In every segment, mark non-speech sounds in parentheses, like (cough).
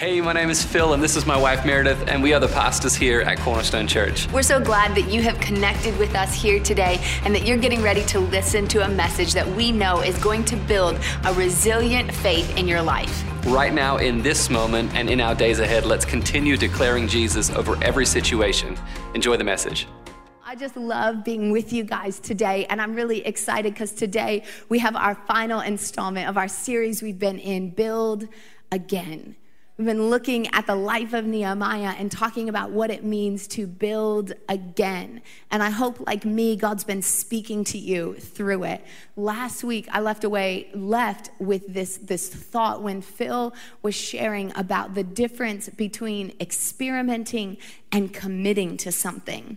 Hey, my name is Phil, and this is my wife Meredith, and we are the pastors here at Cornerstone Church. We're so glad that you have connected with us here today and that you're getting ready to listen to a message that we know is going to build a resilient faith in your life. Right now, in this moment, and in our days ahead, let's continue declaring Jesus over every situation. Enjoy the message. I just love being with you guys today, and I'm really excited because today we have our final installment of our series we've been in Build Again. We've been looking at the life of Nehemiah and talking about what it means to build again. And I hope, like me, God's been speaking to you through it. Last week, I left away, left with this, this thought when Phil was sharing about the difference between experimenting and committing to something.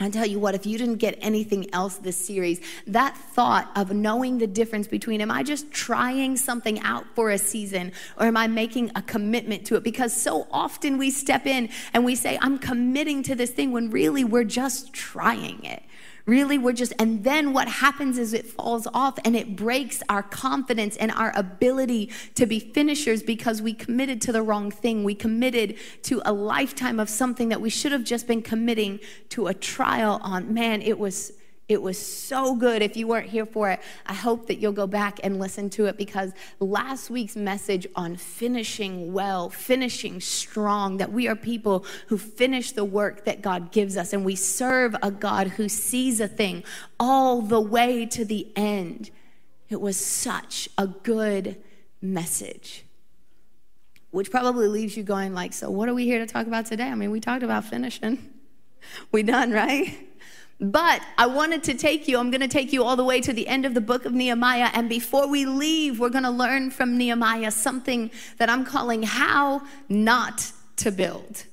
I tell you what, if you didn't get anything else this series, that thought of knowing the difference between am I just trying something out for a season or am I making a commitment to it? Because so often we step in and we say, I'm committing to this thing when really we're just trying it. Really, we're just, and then what happens is it falls off and it breaks our confidence and our ability to be finishers because we committed to the wrong thing. We committed to a lifetime of something that we should have just been committing to a trial on. Man, it was it was so good. If you weren't here for it, I hope that you'll go back and listen to it because last week's message on finishing well, finishing strong, that we are people who finish the work that God gives us and we serve a God who sees a thing all the way to the end. It was such a good message. Which probably leaves you going like, so what are we here to talk about today? I mean, we talked about finishing. (laughs) We done, right? But I wanted to take you, I'm going to take you all the way to the end of the book of Nehemiah. And before we leave, we're going to learn from Nehemiah something that I'm calling how not to build.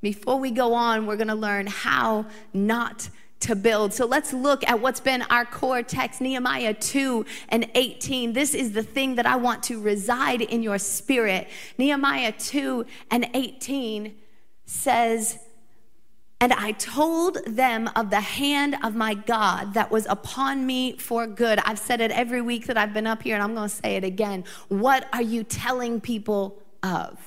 Before we go on, we're going to learn how not to build. So let's look at what's been our core text, Nehemiah 2 and 18. This is the thing that I want to reside in your spirit. Nehemiah 2 and 18 says, and I told them of the hand of my God that was upon me for good. I've said it every week that I've been up here, and I'm going to say it again. What are you telling people of?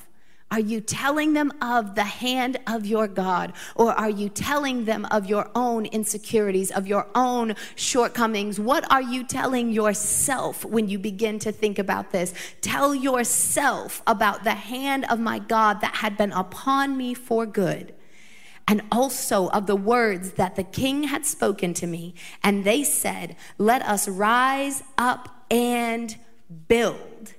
Are you telling them of the hand of your God? Or are you telling them of your own insecurities, of your own shortcomings? What are you telling yourself when you begin to think about this? Tell yourself about the hand of my God that had been upon me for good and also of the words that the king had spoken to me. And they said, Let us rise up and build.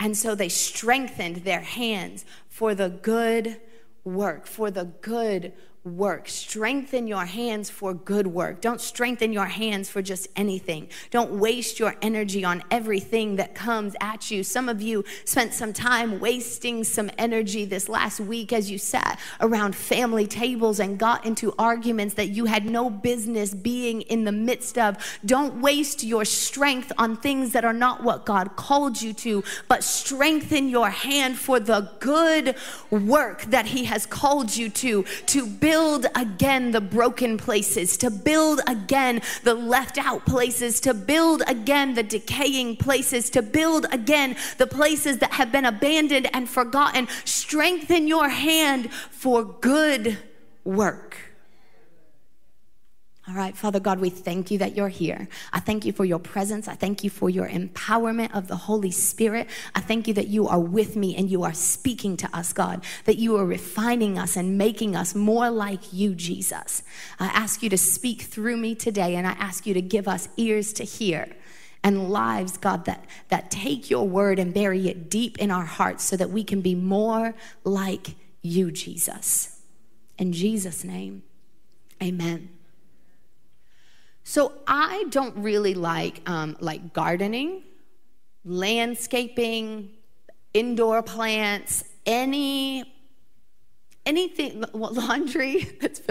And so they strengthened their hands for the good work, for the good work. Strengthen your hands for good work. Don't strengthen your hands for just anything. Don't waste your energy on everything that comes at you. Some of you spent some time wasting some energy this last week as you sat around family tables and got into arguments that you had no business being in the midst of. Don't waste your strength on things that are not what God called you to, but strengthen your hand for the good work that He has called you to, to build build again the broken places, to build again the left out places, to build again the decaying places, to build again the places that have been abandoned and forgotten. Strengthen your hand for good work. All right, Father God, we thank you that you're here. I thank you for your presence. I thank you for your empowerment of the Holy Spirit. I thank you that you are with me and you are speaking to us, God, that you are refining us and making us more like you, Jesus. I ask you to speak through me today and I ask you to give us ears to hear and lives, God, that, that take your word and bury it deep in our hearts so that we can be more like you, Jesus. In Jesus' name, amen. So I don't really like um, like gardening, landscaping, indoor plants, any anything (laughs) laundry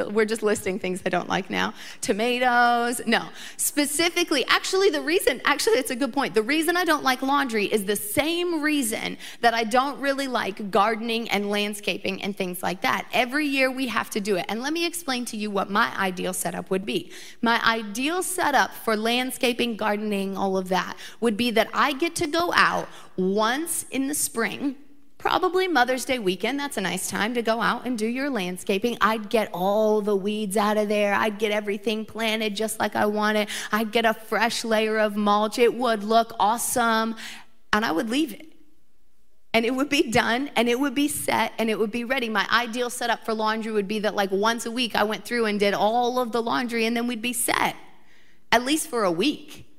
we're just listing things i don't like now. Tomatoes no. Specifically actually the reason actually it's a good point. The reason i don't like laundry is the same reason that i don't really like gardening and landscaping and things like that. Every year we have to do it. And let me explain to you what my ideal setup would be. My ideal setup for landscaping gardening all of that would be that i get to go out once in the spring probably Mother's Day weekend. That's a nice time to go out and do your landscaping. I'd get all the weeds out of there. I'd get everything planted just like I wanted. I'd get a fresh layer of mulch. It would look awesome. And I would leave it. And it would be done and it would be set and it would be ready. My ideal setup for laundry would be that, like, once a week I went through and did all of the laundry and then we'd be set, at least for a week.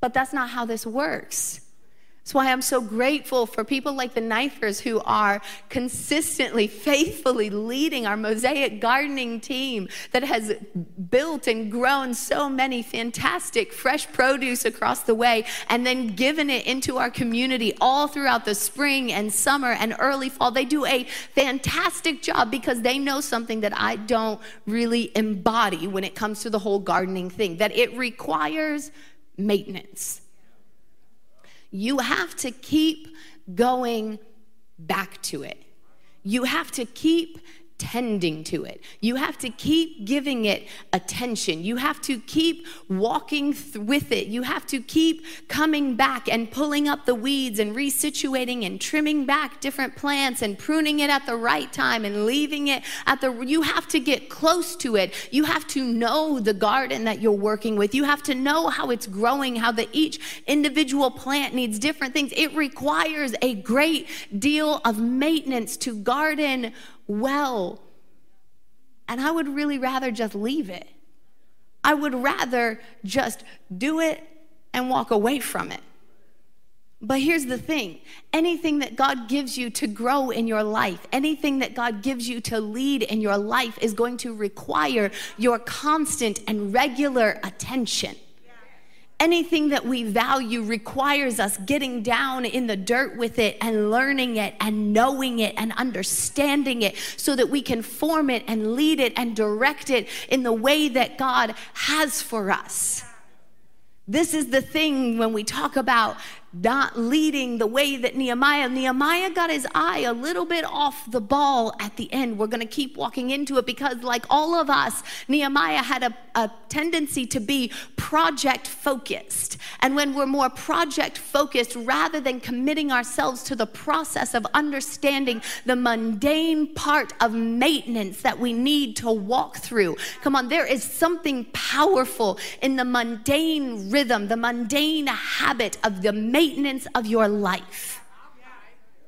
But that's not how this works. That's why I'm so grateful for people like the Knifers who are consistently, faithfully leading our mosaic gardening team that has built and grown so many fantastic fresh produce across the way and then given it into our community all throughout the spring and summer and early fall. They do a fantastic job because they know something that I don't really embody when it comes to the whole gardening thing, that it requires maintenance you have to keep going back to it. You have to keep tending to it. You have to keep giving it attention. You have to keep walking th- with it. You have to keep coming back and pulling up the weeds and resituating and trimming back different plants and pruning it at the right time and leaving it at the you have to get close to it. You have to know the garden that you're working with. You have to know how it's growing, how the each individual plant needs different things. It requires a great deal of maintenance to garden well. And I would really rather just leave it. I would rather just do it and walk away from it. But here's the thing anything that God gives you to grow in your life, anything that God gives you to lead in your life is going to require your constant and regular attention anything that we value requires us getting down in the dirt with it and learning it and knowing it and understanding it so that we can form it and lead it and direct it in the way that God has for us. This is the thing when we talk about not leading the way that Nehemiah. Nehemiah got his eye a little bit off the ball at the end. We're going to keep walking into it because, like all of us, Nehemiah had a, a tendency to be project focused. And when we're more project focused, rather than committing ourselves to the process of understanding the mundane part of maintenance that we need to walk through, come on, there is something powerful in the mundane rhythm, the mundane habit of the maintenance of your life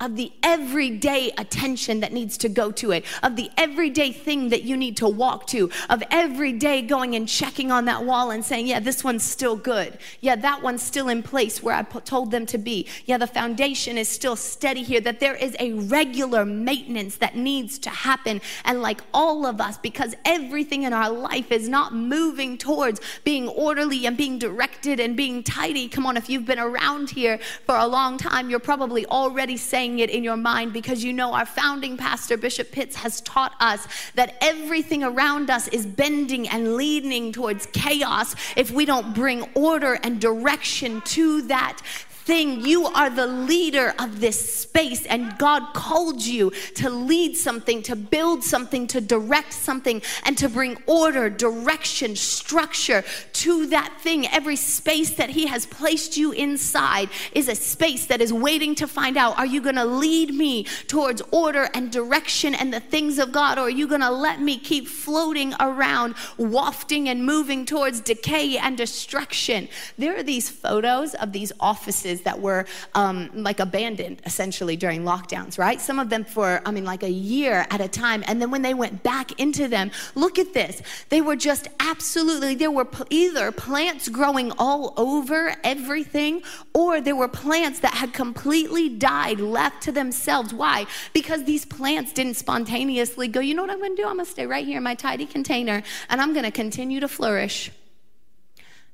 of the everyday attention that needs to go to it, of the everyday thing that you need to walk to, of every day going and checking on that wall and saying, yeah, this one's still good. Yeah, that one's still in place where I told them to be. Yeah, the foundation is still steady here, that there is a regular maintenance that needs to happen. And like all of us, because everything in our life is not moving towards being orderly and being directed and being tidy. Come on, if you've been around here for a long time, you're probably already saying, it in your mind because you know our founding pastor, Bishop Pitts, has taught us that everything around us is bending and leaning towards chaos if we don't bring order and direction to that thing. You are the leader of this space, and God called you to lead something, to build something, to direct something, and to bring order, direction, structure to that thing. Every space that He has placed you inside is a space that is waiting to find out are you going to lead me towards order and direction and the things of God, or are you going to let me keep floating around, wafting and moving towards decay and destruction? There are these photos of these offices that were um, like abandoned essentially during lockdowns, right? Some of them for, I mean, like a year at a time. And then when they went back into them, look at this. They were just absolutely, there were either plants growing all over everything, or there were plants that had completely died, left to themselves. Why? Because these plants didn't spontaneously go, you know what I'm gonna do? I'm gonna stay right here in my tidy container and I'm gonna continue to flourish.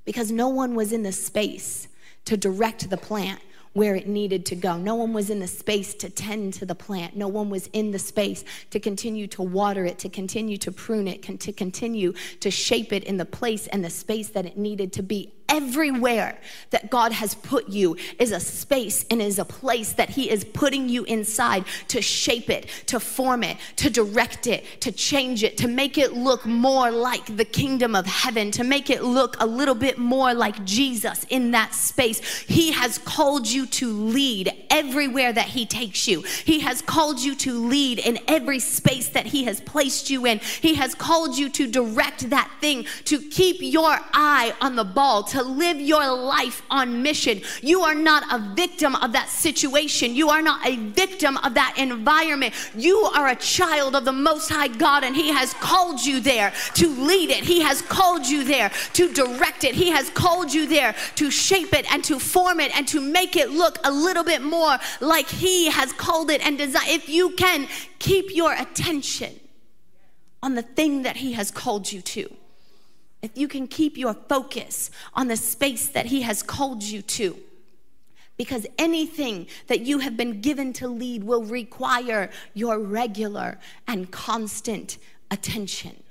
Because no one was in the space to direct the plant where it needed to go. No one was in the space to tend to the plant. No one was in the space to continue to water it, to continue to prune it, to continue to shape it in the place and the space that it needed to be Everywhere that God has put you is a space and is a place that He is putting you inside to shape it, to form it, to direct it, to change it, to make it look more like the kingdom of heaven, to make it look a little bit more like Jesus in that space. He has called you to lead everywhere that He takes you. He has called you to lead in every space that He has placed you in. He has called you to direct that thing, to keep your eye on the ball, to live your life on mission. You are not a victim of that situation. You are not a victim of that environment. You are a child of the Most High God, and He has called you there to lead it. He has called you there to direct it. He has called you there to shape it and to form it and to make it look a little bit more like He has called it and designed. If you can keep your attention on the thing that He has called you to if you can keep your focus on the space that He has called you to. Because anything that you have been given to lead will require your regular and constant attention.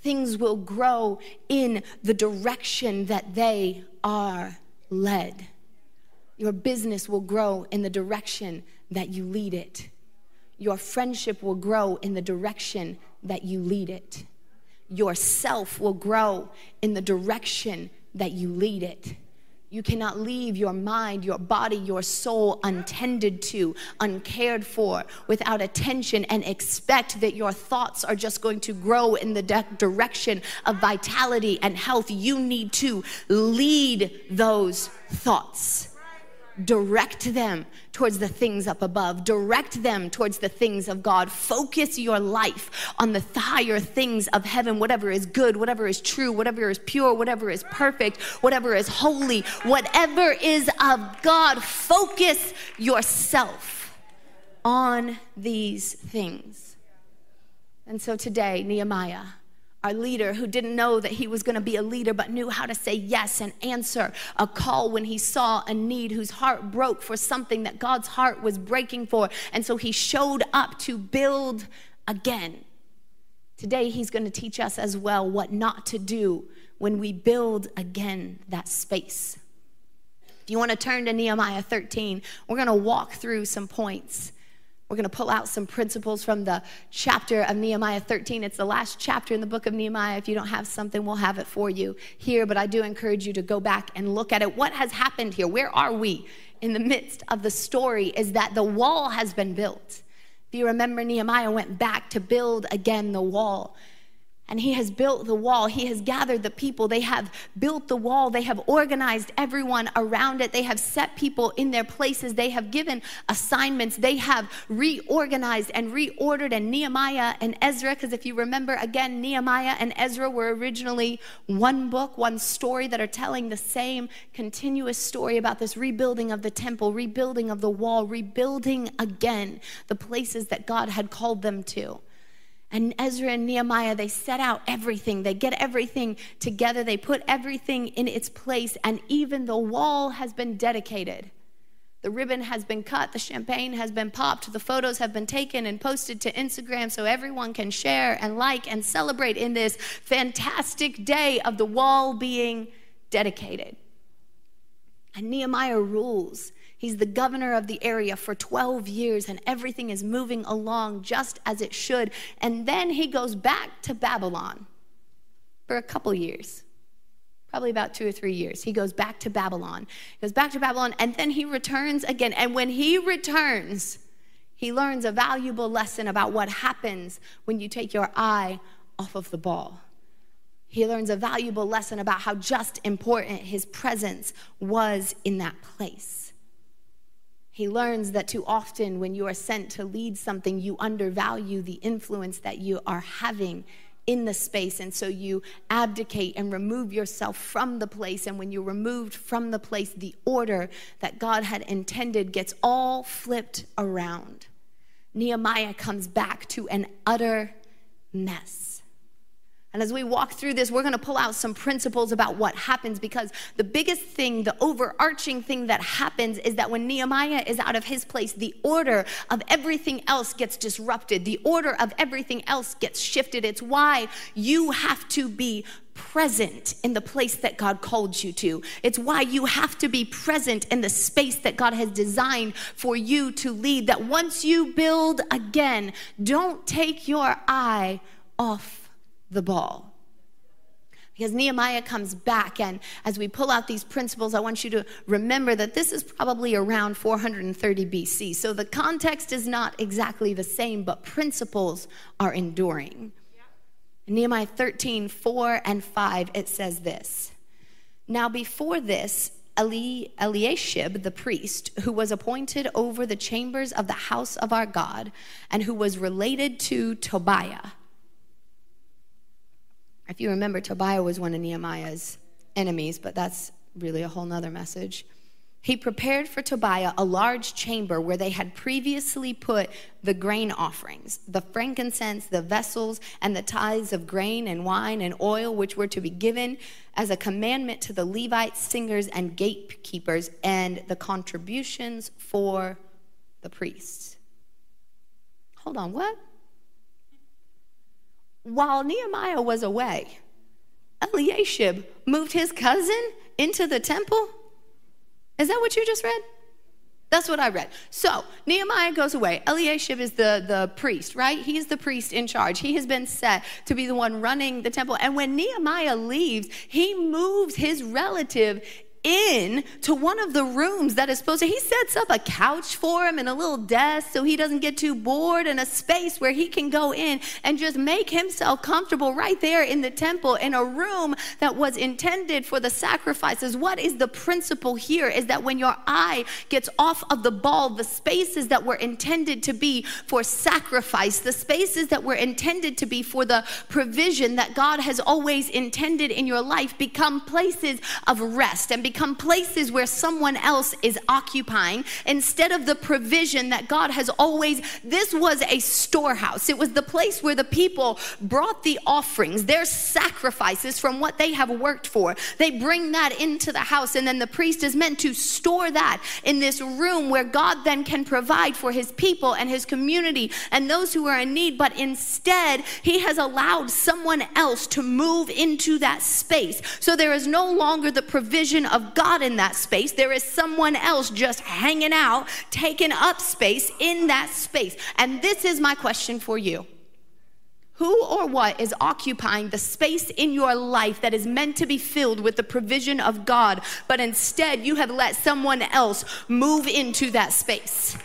Things will grow in the direction that they are led. Your business will grow in the direction that you lead it. Your friendship will grow in the direction that you lead it yourself will grow in the direction that you lead it. You cannot leave your mind, your body, your soul untended to, uncared for, without attention, and expect that your thoughts are just going to grow in the de- direction of vitality and health. You need to lead those thoughts direct them towards the things up above, direct them towards the things of God. Focus your life on the higher things of heaven, whatever is good, whatever is true, whatever is pure, whatever is perfect, whatever is holy, whatever is of God. Focus yourself on these things. And so today, Nehemiah our leader who didn't know that he was going to be a leader but knew how to say yes and answer a call when he saw a need whose heart broke for something that God's heart was breaking for. And so he showed up to build again. Today he's going to teach us as well what not to do when we build again that space. If you want to turn to Nehemiah 13 we're going to walk through some points we're going to pull out some principles from the chapter of Nehemiah 13. It's the last chapter in the book of Nehemiah. If you don't have something, we'll have it for you here, but I do encourage you to go back and look at it. What has happened here? Where are we in the midst of the story? Is that the wall has been built. If you remember, Nehemiah went back to build again the wall and he has built the wall. He has gathered the people. They have built the wall. They have organized everyone around it. They have set people in their places. They have given assignments. They have reorganized and reordered. And Nehemiah and Ezra, because if you remember again, Nehemiah and Ezra were originally one book, one story that are telling the same continuous story about this rebuilding of the temple, rebuilding of the wall, rebuilding again the places that God had called them to. And Ezra and Nehemiah, they set out everything. They get everything together. They put everything in its place. And even the wall has been dedicated. The ribbon has been cut. The champagne has been popped. The photos have been taken and posted to Instagram so everyone can share and like and celebrate in this fantastic day of the wall being dedicated. And Nehemiah rules He's the governor of the area for 12 years, and everything is moving along just as it should. And then he goes back to Babylon for a couple years, probably about two or three years. He goes back to Babylon. He goes back to Babylon, and then he returns again. And when he returns, he learns a valuable lesson about what happens when you take your eye off of the ball. He learns a valuable lesson about how just important his presence was in that place. He learns that too often, when you are sent to lead something, you undervalue the influence that you are having in the space. And so you abdicate and remove yourself from the place. And when you're removed from the place, the order that God had intended gets all flipped around. Nehemiah comes back to an utter mess. And as we walk through this, we're going to pull out some principles about what happens because the biggest thing, the overarching thing that happens is that when Nehemiah is out of his place, the order of everything else gets disrupted. The order of everything else gets shifted. It's why you have to be present in the place that God called you to. It's why you have to be present in the space that God has designed for you to lead. That once you build again, don't take your eye off the ball. Because Nehemiah comes back, and as we pull out these principles, I want you to remember that this is probably around 430 BC. So the context is not exactly the same, but principles are enduring. In Nehemiah 13, 4 and 5, it says this Now before this, Eli, Eliashib, the priest, who was appointed over the chambers of the house of our God, and who was related to Tobiah if you remember, Tobiah was one of Nehemiah's enemies, but that's really a whole nother message. He prepared for Tobiah a large chamber where they had previously put the grain offerings, the frankincense, the vessels, and the tithes of grain and wine and oil, which were to be given as a commandment to the Levites, singers, and gatekeepers, and the contributions for the priests. Hold on, what? While Nehemiah was away, Eliashib moved his cousin into the temple. Is that what you just read? That's what I read. So Nehemiah goes away. Eliashib is the, the priest, right? He's the priest in charge. He has been set to be the one running the temple. And when Nehemiah leaves, he moves his relative in to one of the rooms that is supposed to he sets up a couch for him and a little desk so he doesn't get too bored and a space where he can go in and just make himself comfortable right there in the temple in a room that was intended for the sacrifices. What is the principle here is that when your eye gets off of the ball the spaces that were intended to be for sacrifice the spaces that were intended to be for the provision that God has always intended in your life become places of rest and become places where someone else is occupying instead of the provision that God has always. This was a storehouse. It was the place where the people brought the offerings, their sacrifices from what they have worked for. They bring that into the house, and then the priest is meant to store that in this room where God then can provide for his people and his community and those who are in need. But instead, he has allowed someone else to move into that space. So there is no longer the provision of of God in that space. There is someone else just hanging out, taking up space in that space. And this is my question for you. Who or what is occupying the space in your life that is meant to be filled with the provision of God, but instead you have let someone else move into that space?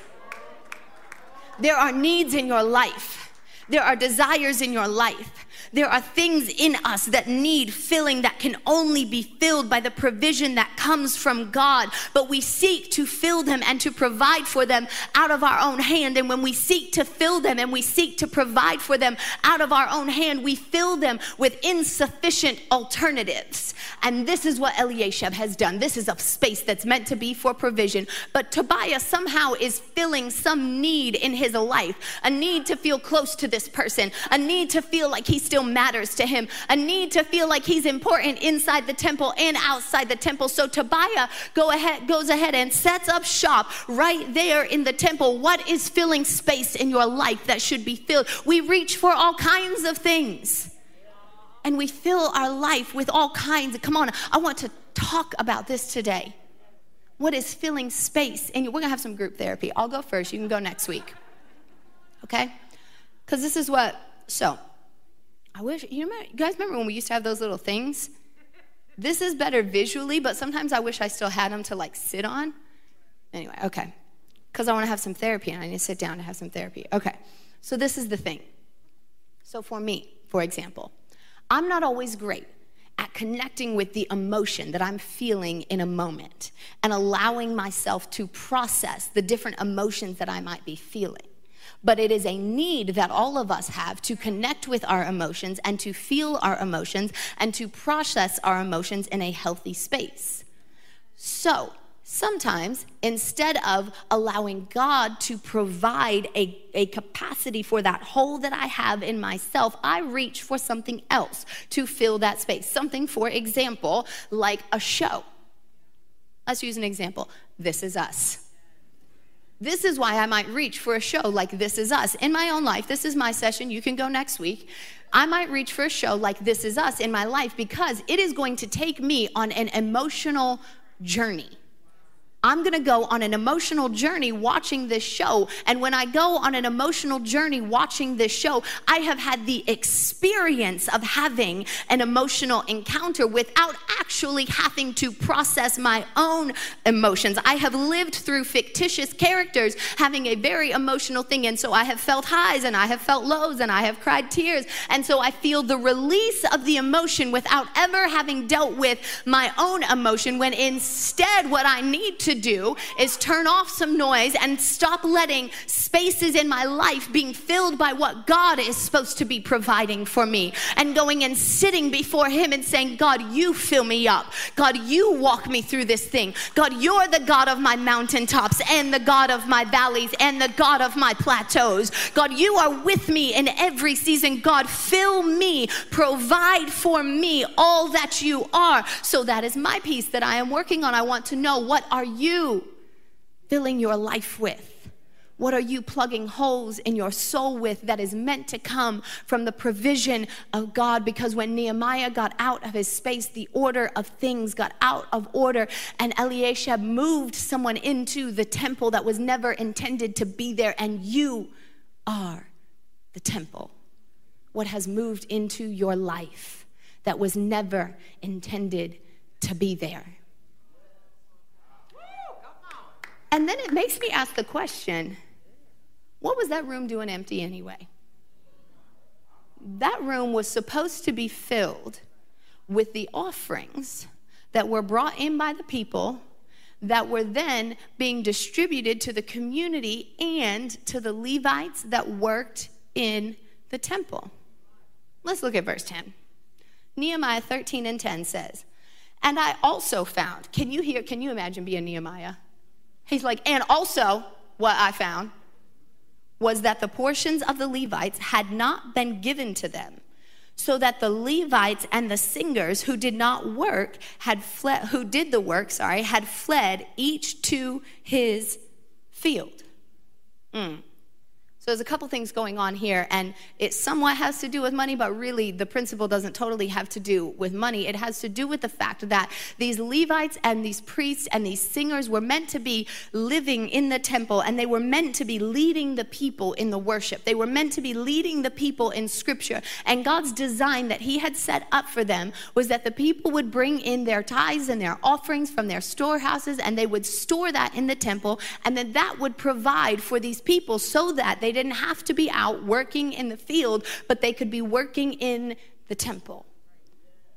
There are needs in your life, there are desires in your life there are things in us that need filling that can only be filled by the provision that comes from God. But we seek to fill them and to provide for them out of our own hand. And when we seek to fill them and we seek to provide for them out of our own hand, we fill them with insufficient alternatives. And this is what Eliashib has done. This is a space that's meant to be for provision. But Tobiah somehow is filling some need in his life a need to feel close to this person, a need to feel like he still matters to him, a need to feel like he's important inside the temple and outside the temple. So Tobiah go ahead, goes ahead and sets up shop right there in the temple. What is filling space in your life that should be filled? We reach for all kinds of things and we fill our life with all kinds of, come on, I want to talk about this today. What is filling space? And we're gonna have some group therapy. I'll go first, you can go next week. Okay? Because this is what, so, I wish, you, remember, you guys remember when we used to have those little things? This is better visually, but sometimes I wish I still had them to like sit on. Anyway, okay. Because I wanna have some therapy and I need to sit down to have some therapy. Okay, so this is the thing. So for me, for example, I'm not always great at connecting with the emotion that I'm feeling in a moment and allowing myself to process the different emotions that I might be feeling. But it is a need that all of us have to connect with our emotions and to feel our emotions and to process our emotions in a healthy space. So, Sometimes, instead of allowing God to provide a, a capacity for that hole that I have in myself, I reach for something else to fill that space. Something, for example, like a show. Let's use an example. This is us. This is why I might reach for a show like This Is Us. In my own life, this is my session. You can go next week. I might reach for a show like This Is Us in my life because it is going to take me on an emotional journey. I'm gonna go on an emotional journey watching this show. And when I go on an emotional journey watching this show, I have had the experience of having an emotional encounter without actually having to process my own emotions. I have lived through fictitious characters having a very emotional thing. And so I have felt highs and I have felt lows and I have cried tears. And so I feel the release of the emotion without ever having dealt with my own emotion when instead what I need to do is turn off some noise and stop letting spaces in my life being filled by what God is supposed to be providing for me and going and sitting before Him and saying, God, you fill me up. God, you walk me through this thing. God, you're the God of my mountaintops and the God of my valleys and the God of my plateaus. God, you are with me in every season. God, fill me, provide for me all that you are. So that is my piece that I am working on. I want to know what are you filling your life with? What are you plugging holes in your soul with that is meant to come from the provision of God? Because when Nehemiah got out of his space, the order of things got out of order, and Eliashib moved someone into the temple that was never intended to be there, and you are the temple. What has moved into your life that was never intended to be there? And then it makes me ask the question what was that room doing empty anyway? That room was supposed to be filled with the offerings that were brought in by the people that were then being distributed to the community and to the Levites that worked in the temple. Let's look at verse 10. Nehemiah 13 and 10 says, And I also found, can you hear, can you imagine being Nehemiah? He's like, and also what I found was that the portions of the Levites had not been given to them, so that the Levites and the singers who did not work had fled, who did the work, sorry, had fled each to his field. Mm. So there's a couple things going on here, and it somewhat has to do with money, but really the principle doesn't totally have to do with money. It has to do with the fact that these Levites and these priests and these singers were meant to be living in the temple, and they were meant to be leading the people in the worship. They were meant to be leading the people in scripture. And God's design that He had set up for them was that the people would bring in their tithes and their offerings from their storehouses, and they would store that in the temple, and then that would provide for these people so that they didn't have to be out working in the field, but they could be working in the temple.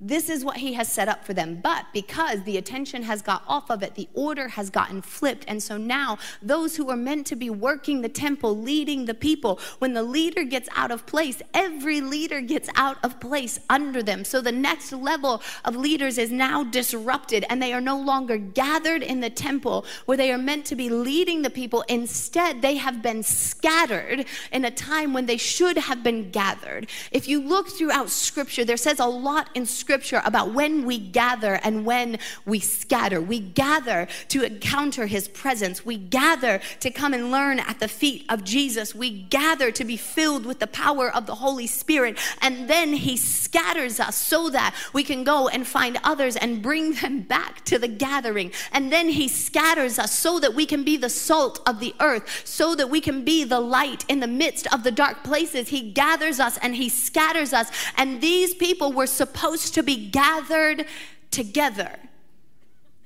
This is what he has set up for them. But because the attention has got off of it, the order has gotten flipped. And so now those who are meant to be working the temple, leading the people, when the leader gets out of place, every leader gets out of place under them. So the next level of leaders is now disrupted and they are no longer gathered in the temple where they are meant to be leading the people. Instead, they have been scattered in a time when they should have been gathered. If you look throughout scripture, there says a lot in scripture scripture about when we gather and when we scatter. We gather to encounter his presence. We gather to come and learn at the feet of Jesus. We gather to be filled with the power of the Holy Spirit. And then he scatters us so that we can go and find others and bring them back to the gathering. And then he scatters us so that we can be the salt of the earth, so that we can be the light in the midst of the dark places. He gathers us and he scatters us. And these people were supposed to to be gathered together.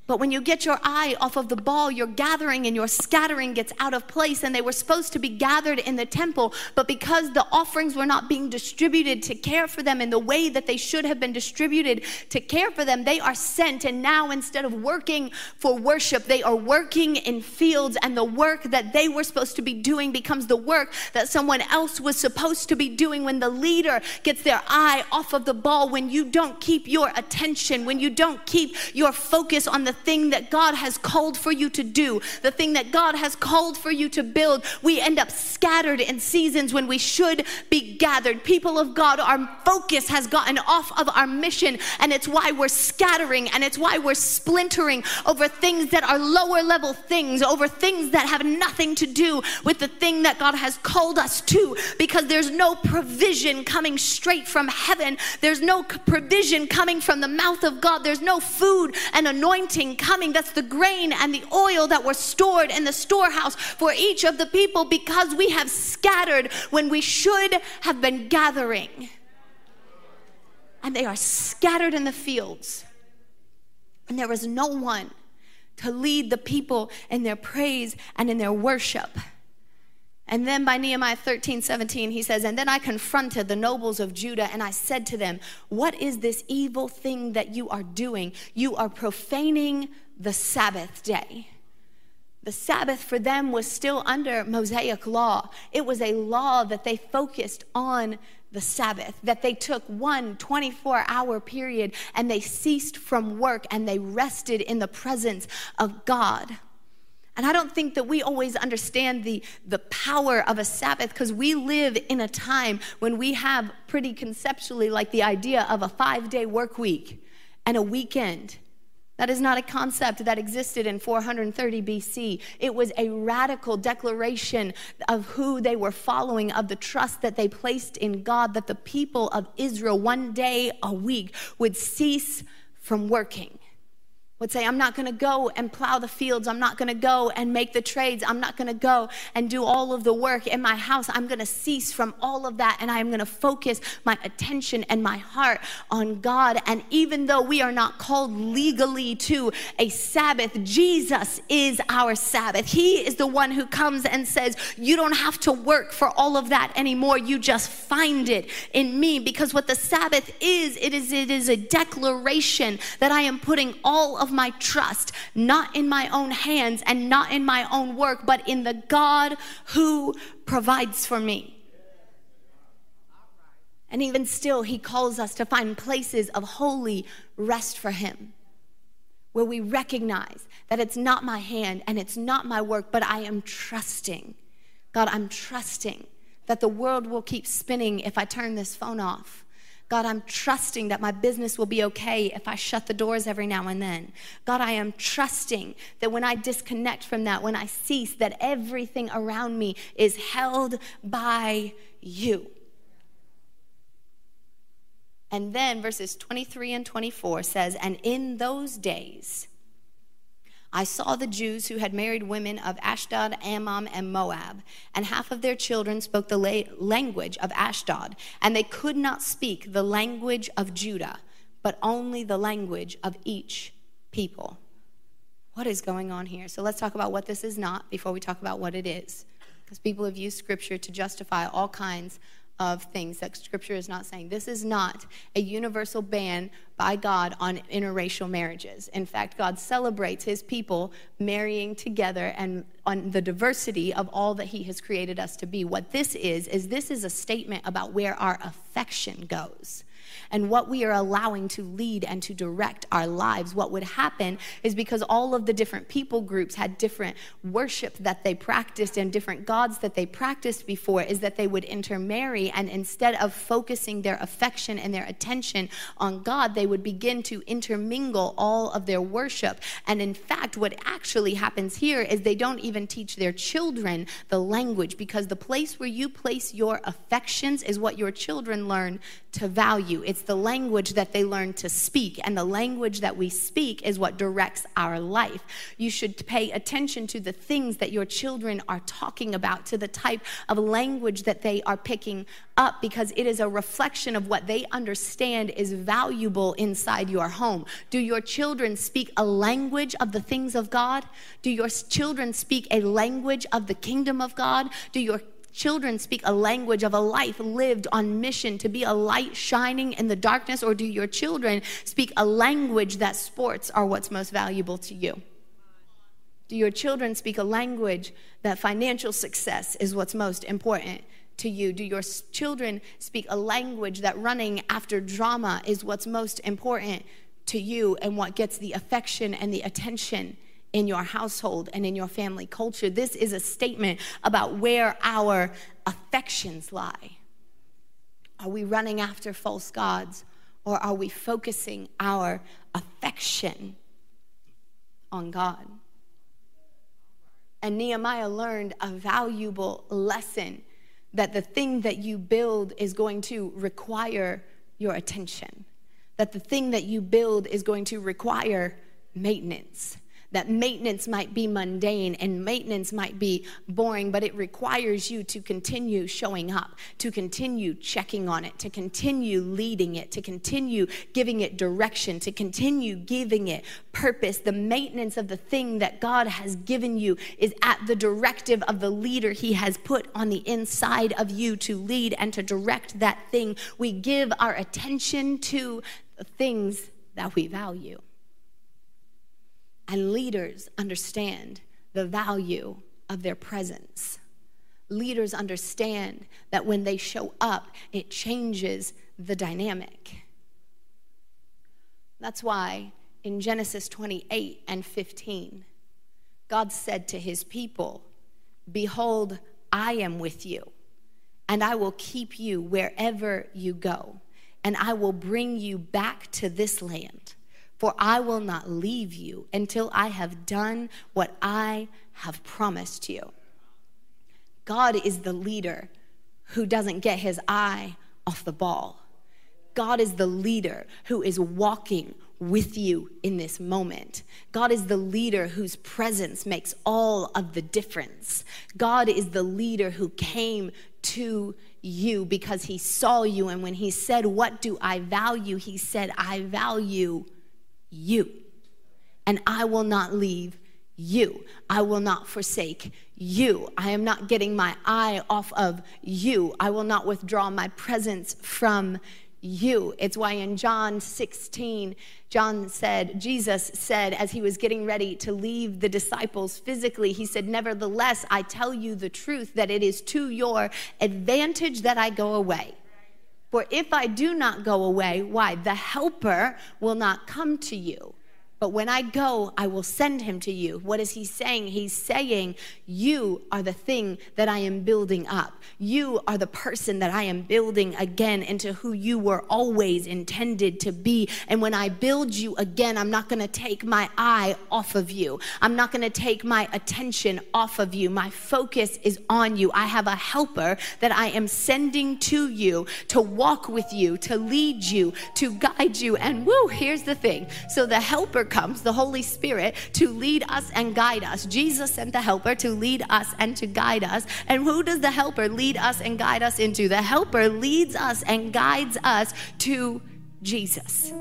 But when you get your eye off of the ball, your gathering and your scattering gets out of place. And they were supposed to be gathered in the temple, but because the offerings were not being distributed to care for them in the way that they should have been distributed to care for them, they are sent. And now instead of working for worship, they are working in fields. And the work that they were supposed to be doing becomes the work that someone else was supposed to be doing when the leader gets their eye off of the ball, when you don't keep your attention, when you don't keep your focus on the thing that God has called for you to do, the thing that God has called for you to build, we end up scattered in seasons when we should be gathered. People of God, our focus has gotten off of our mission, and it's why we're scattering and it's why we're splintering over things that are lower level things, over things that have nothing to do with the thing that God has called us to, because there's no provision coming straight from heaven. There's no provision coming from the mouth of God. There's no food and anointing coming. That's the grain and the oil that were stored in the storehouse for each of the people because we have scattered when we should have been gathering. And they are scattered in the fields. And there was no one to lead the people in their praise and in their worship. And then by Nehemiah 13, 17, he says, And then I confronted the nobles of Judah and I said to them, What is this evil thing that you are doing? You are profaning the Sabbath day. The Sabbath for them was still under Mosaic law. It was a law that they focused on the Sabbath, that they took one 24 hour period and they ceased from work and they rested in the presence of God. And I don't think that we always understand the, the power of a Sabbath because we live in a time when we have pretty conceptually like the idea of a five day work week and a weekend. That is not a concept that existed in 430 BC. It was a radical declaration of who they were following, of the trust that they placed in God, that the people of Israel one day a week would cease from working would say, I'm not going to go and plow the fields. I'm not going to go and make the trades. I'm not going to go and do all of the work in my house. I'm going to cease from all of that and I am going to focus my attention and my heart on God. And even though we are not called legally to a Sabbath, Jesus is our Sabbath. He is the one who comes and says, You don't have to work for all of that anymore. You just find it in me. Because what the Sabbath is, it is, it is a declaration that I am putting all of my trust not in my own hands and not in my own work, but in the God who provides for me. And even still, he calls us to find places of holy rest for him, where we recognize that it's not my hand and it's not my work, but I am trusting. God, I'm trusting that the world will keep spinning if I turn this phone off. God, I'm trusting that my business will be okay if I shut the doors every now and then. God, I am trusting that when I disconnect from that, when I cease, that everything around me is held by you. And then verses 23 and 24 says, And in those days, I saw the Jews who had married women of Ashdod, Ammon, and Moab, and half of their children spoke the la- language of Ashdod, and they could not speak the language of Judah, but only the language of each people. What is going on here? So let's talk about what this is not before we talk about what it is. Because people have used scripture to justify all kinds of things that scripture is not saying. This is not a universal ban by God on interracial marriages. In fact, God celebrates his people marrying together and on the diversity of all that he has created us to be. What this is, is this is a statement about where our affection goes and what we are allowing to lead and to direct our lives. What would happen is because all of the different people groups had different worship that they practiced and different gods that they practiced before, is that they would intermarry and instead of focusing their affection and their attention on God, they would begin to intermingle all of their worship. And in fact, what actually happens here is they don't even teach their children the language because the place where you place your affections is what your children learn to value. It's the language that they learn to speak, and the language that we speak is what directs our life. You should pay attention to the things that your children are talking about, to the type of language that they are picking up, because it is a reflection of what they understand is valuable inside your home. Do your children speak a language of the things of God? Do your children speak a language of the kingdom of God? Do your children speak a language of a life lived on mission to be a light shining in the darkness? Or do your children speak a language that sports are what's most valuable to you? Do your children speak a language that financial success is what's most important to you? Do your children speak a language that running after drama is what's most important to you and what gets the affection and the attention in your household and in your family culture. This is a statement about where our affections lie. Are we running after false gods or are we focusing our affection on God? And Nehemiah learned a valuable lesson that the thing that you build is going to require your attention, that the thing that you build is going to require maintenance that maintenance might be mundane and maintenance might be boring, but it requires you to continue showing up, to continue checking on it, to continue leading it, to continue giving it direction, to continue giving it purpose. The maintenance of the thing that God has given you is at the directive of the leader He has put on the inside of you to lead and to direct that thing. We give our attention to the things that we value. And leaders understand the value of their presence. Leaders understand that when they show up, it changes the dynamic. That's why in Genesis 28 and 15, God said to his people, Behold, I am with you, and I will keep you wherever you go, and I will bring you back to this land for I will not leave you until I have done what I have promised you. God is the leader who doesn't get his eye off the ball. God is the leader who is walking with you in this moment. God is the leader whose presence makes all of the difference. God is the leader who came to you because he saw you. And when he said, What do I value? He said, I value you. And I will not leave you. I will not forsake you. I am not getting my eye off of you. I will not withdraw my presence from you. It's why in John 16, John said, Jesus said, as he was getting ready to leave the disciples physically, he said, Nevertheless, I tell you the truth that it is to your advantage that I go away. For if I do not go away, why? The helper will not come to you. But when I go, I will send him to you. What is he saying? He's saying, You are the thing that I am building up. You are the person that I am building again into who you were always intended to be. And when I build you again, I'm not going to take my eye off of you. I'm not going to take my attention off of you. My focus is on you. I have a helper that I am sending to you to walk with you, to lead you, to guide you. And woo, here's the thing. So the helper comes, the Holy Spirit, to lead us and guide us. Jesus sent the helper to lead us and to guide us. And who does the helper lead us and guide us into? The helper leads us and guides us to Jesus.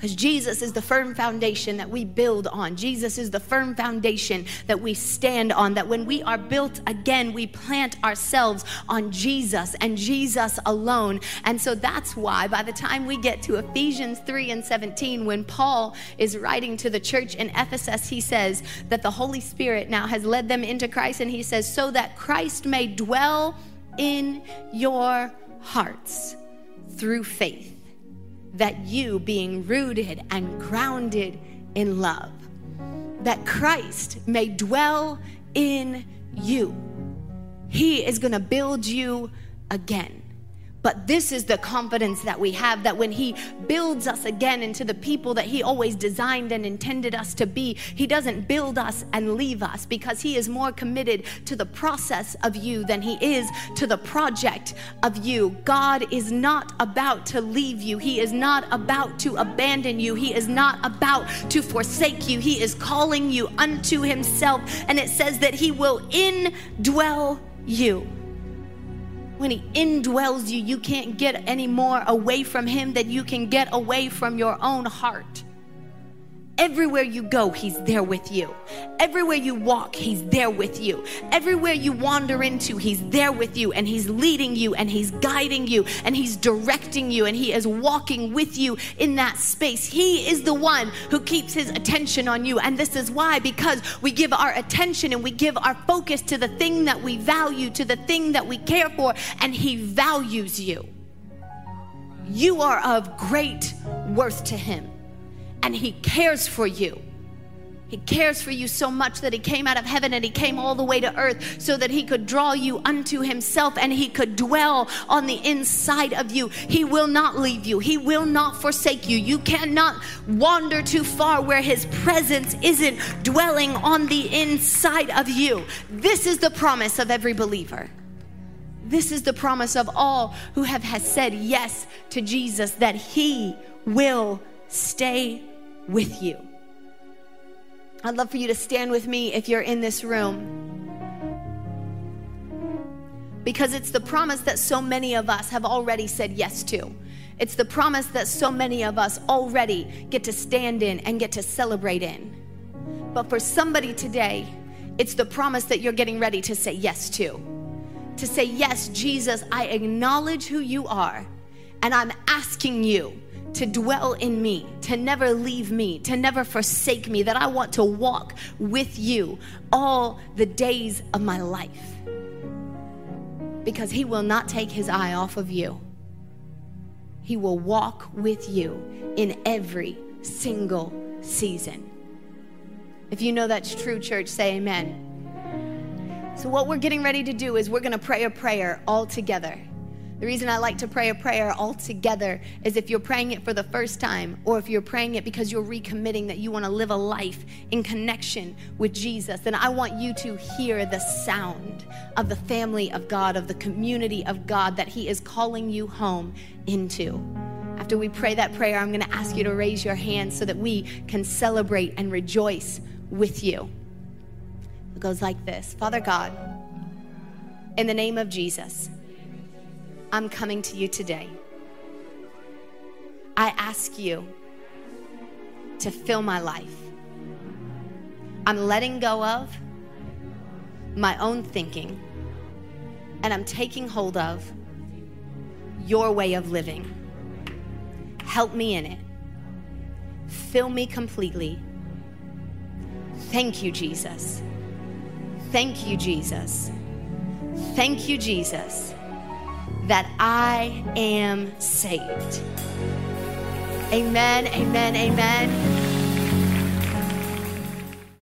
Because Jesus is the firm foundation that we build on. Jesus is the firm foundation that we stand on. That when we are built again, we plant ourselves on Jesus and Jesus alone. And so that's why by the time we get to Ephesians 3 and 17, when Paul is writing to the church in Ephesus, he says that the Holy Spirit now has led them into Christ. And he says, so that Christ may dwell in your hearts through faith that you, being rooted and grounded in love, that Christ may dwell in you. He is going to build you again. But this is the confidence that we have that when He builds us again into the people that He always designed and intended us to be, He doesn't build us and leave us because He is more committed to the process of you than He is to the project of you. God is not about to leave you, He is not about to abandon you, He is not about to forsake you. He is calling you unto Himself, and it says that He will indwell you when He indwells you, you can't get any more away from Him than you can get away from your own heart. Everywhere you go, He's there with you. Everywhere you walk, He's there with you. Everywhere you wander into, He's there with you and He's leading you and He's guiding you and He's directing you and He is walking with you in that space. He is the one who keeps His attention on you. And this is why, because we give our attention and we give our focus to the thing that we value, to the thing that we care for, and He values you. you are of great worth to Him, and He cares for you. He cares for you so much that He came out of heaven and He came all the way to earth so that He could draw you unto Himself and He could dwell on the inside of you. He will not leave you, He will not forsake you. You cannot wander too far where His presence isn't dwelling on the inside of you. This is the promise of every believer. This is the promise of all who have has said yes to Jesus that He will stay with you. I'd love for you to stand with me if you're in this room. Because it's the promise that so many of us have already said yes to. It's the promise that so many of us already get to stand in and get to celebrate in. But for somebody today, it's the promise that you're getting ready to say yes to. To say, Yes, Jesus, I acknowledge who you are, and I'm asking you to dwell in me, to never leave me, to never forsake me, that I want to walk with you all the days of my life. Because He will not take His eye off of you. He will walk with you in every single season. If you know that's true, church, say amen. So, what we're getting ready to do is we're going to pray a prayer all together. The reason I like to pray a prayer all together is if you're praying it for the first time, or if you're praying it because you're recommitting that you want to live a life in connection with Jesus, then I want you to hear the sound of the family of God, of the community of God that He is calling you home into. After we pray that prayer, I'm going to ask you to raise your hand so that we can celebrate and rejoice with you. It goes like this Father God, in the name of Jesus, I'm coming to you today. I ask you to fill my life. I'm letting go of my own thinking and I'm taking hold of your way of living. Help me in it. Fill me completely. Thank you, Jesus. Thank you, Jesus. Thank you, Jesus that I am saved. Amen, amen, amen.